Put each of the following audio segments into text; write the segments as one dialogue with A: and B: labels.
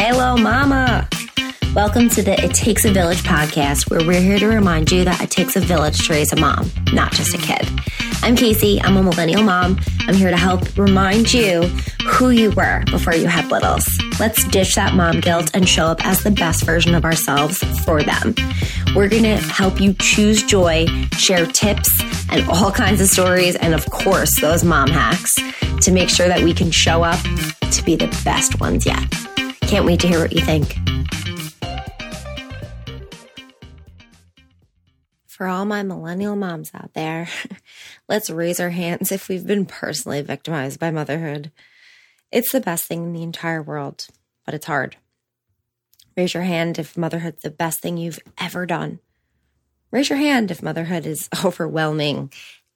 A: Hello, Mama. Welcome to the It Takes a Village podcast, where we're here to remind you that it takes a village to raise a mom, not just a kid. I'm Casey. I'm a millennial mom. I'm here to help remind you who you were before you had littles. Let's ditch that mom guilt and show up as the best version of ourselves for them. We're going to help you choose joy, share tips and all kinds of stories, and of course, those mom hacks to make sure that we can show up to be the best ones yet. Can't wait to hear what you think. For all my millennial moms out there, let's raise our hands if we've been personally victimized by motherhood. It's the best thing in the entire world, but it's hard. Raise your hand if motherhood's the best thing you've ever done. Raise your hand if motherhood is overwhelming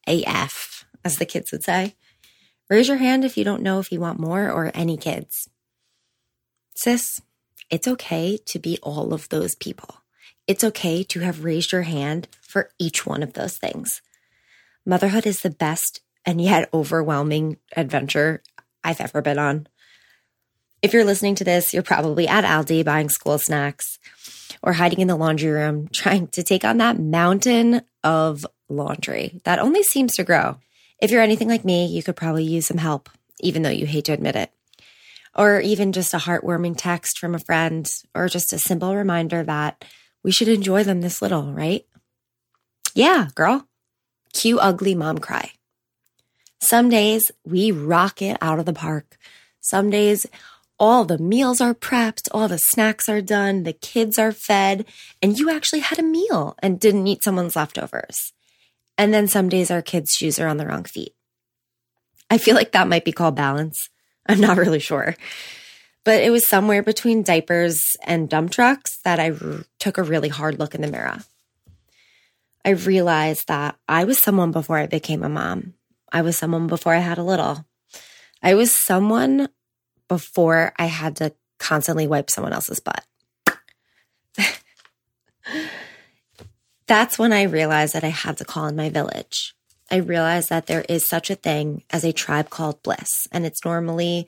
A: AF, as the kids would say. Raise your hand if you don't know if you want more or any kids. Sis, it's okay to be all of those people. It's okay to have raised your hand for each one of those things. Motherhood is the best and yet overwhelming adventure I've ever been on. If you're listening to this, you're probably at Aldi buying school snacks or hiding in the laundry room trying to take on that mountain of laundry that only seems to grow. If you're anything like me, you could probably use some help, even though you hate to admit it. Or even just a heartwarming text from a friend, or just a simple reminder that we should enjoy them this little, right? Yeah, girl. Cue ugly mom cry. Some days we rock it out of the park. Some days all the meals are prepped, all the snacks are done, the kids are fed, and you actually had a meal and didn't eat someone's leftovers. And then some days our kids' shoes are on the wrong feet. I feel like that might be called balance. I'm not really sure. But it was somewhere between diapers and dump trucks that I r- took a really hard look in the mirror. I realized that I was someone before I became a mom. I was someone before I had a little. I was someone before I had to constantly wipe someone else's butt. That's when I realized that I had to call in my village. I realized that there is such a thing as a tribe called bliss, and it's normally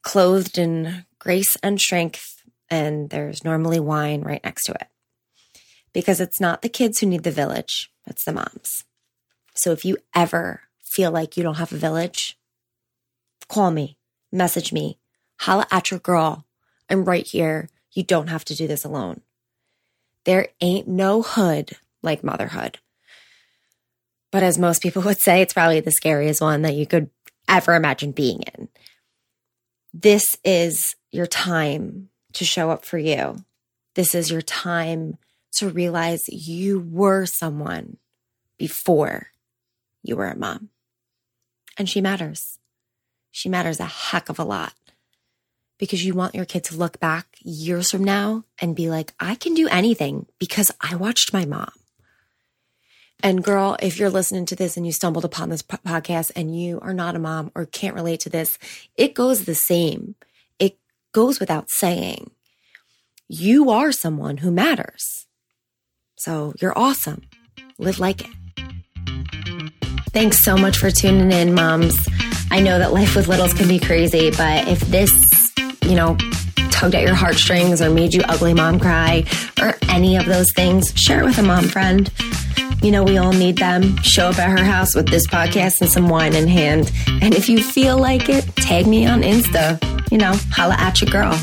A: clothed in grace and strength, and there's normally wine right next to it. Because it's not the kids who need the village, it's the moms. So if you ever feel like you don't have a village, call me, message me, holla at your girl. I'm right here. You don't have to do this alone. There ain't no hood like motherhood. But as most people would say, it's probably the scariest one that you could ever imagine being in. This is your time to show up for you. This is your time to realize you were someone before you were a mom. And she matters. She matters a heck of a lot because you want your kid to look back years from now and be like, I can do anything because I watched my mom. And girl, if you're listening to this and you stumbled upon this podcast and you are not a mom or can't relate to this, it goes the same. It goes without saying. You are someone who matters. So you're awesome. Live like it. Thanks so much for tuning in, moms. I know that life with littles can be crazy, but if this, you know, tugged at your heartstrings or made you ugly mom cry or any of those things, share it with a mom friend. You know, we all need them. Show up at her house with this podcast and some wine in hand. And if you feel like it, tag me on Insta. You know, holla at your girl.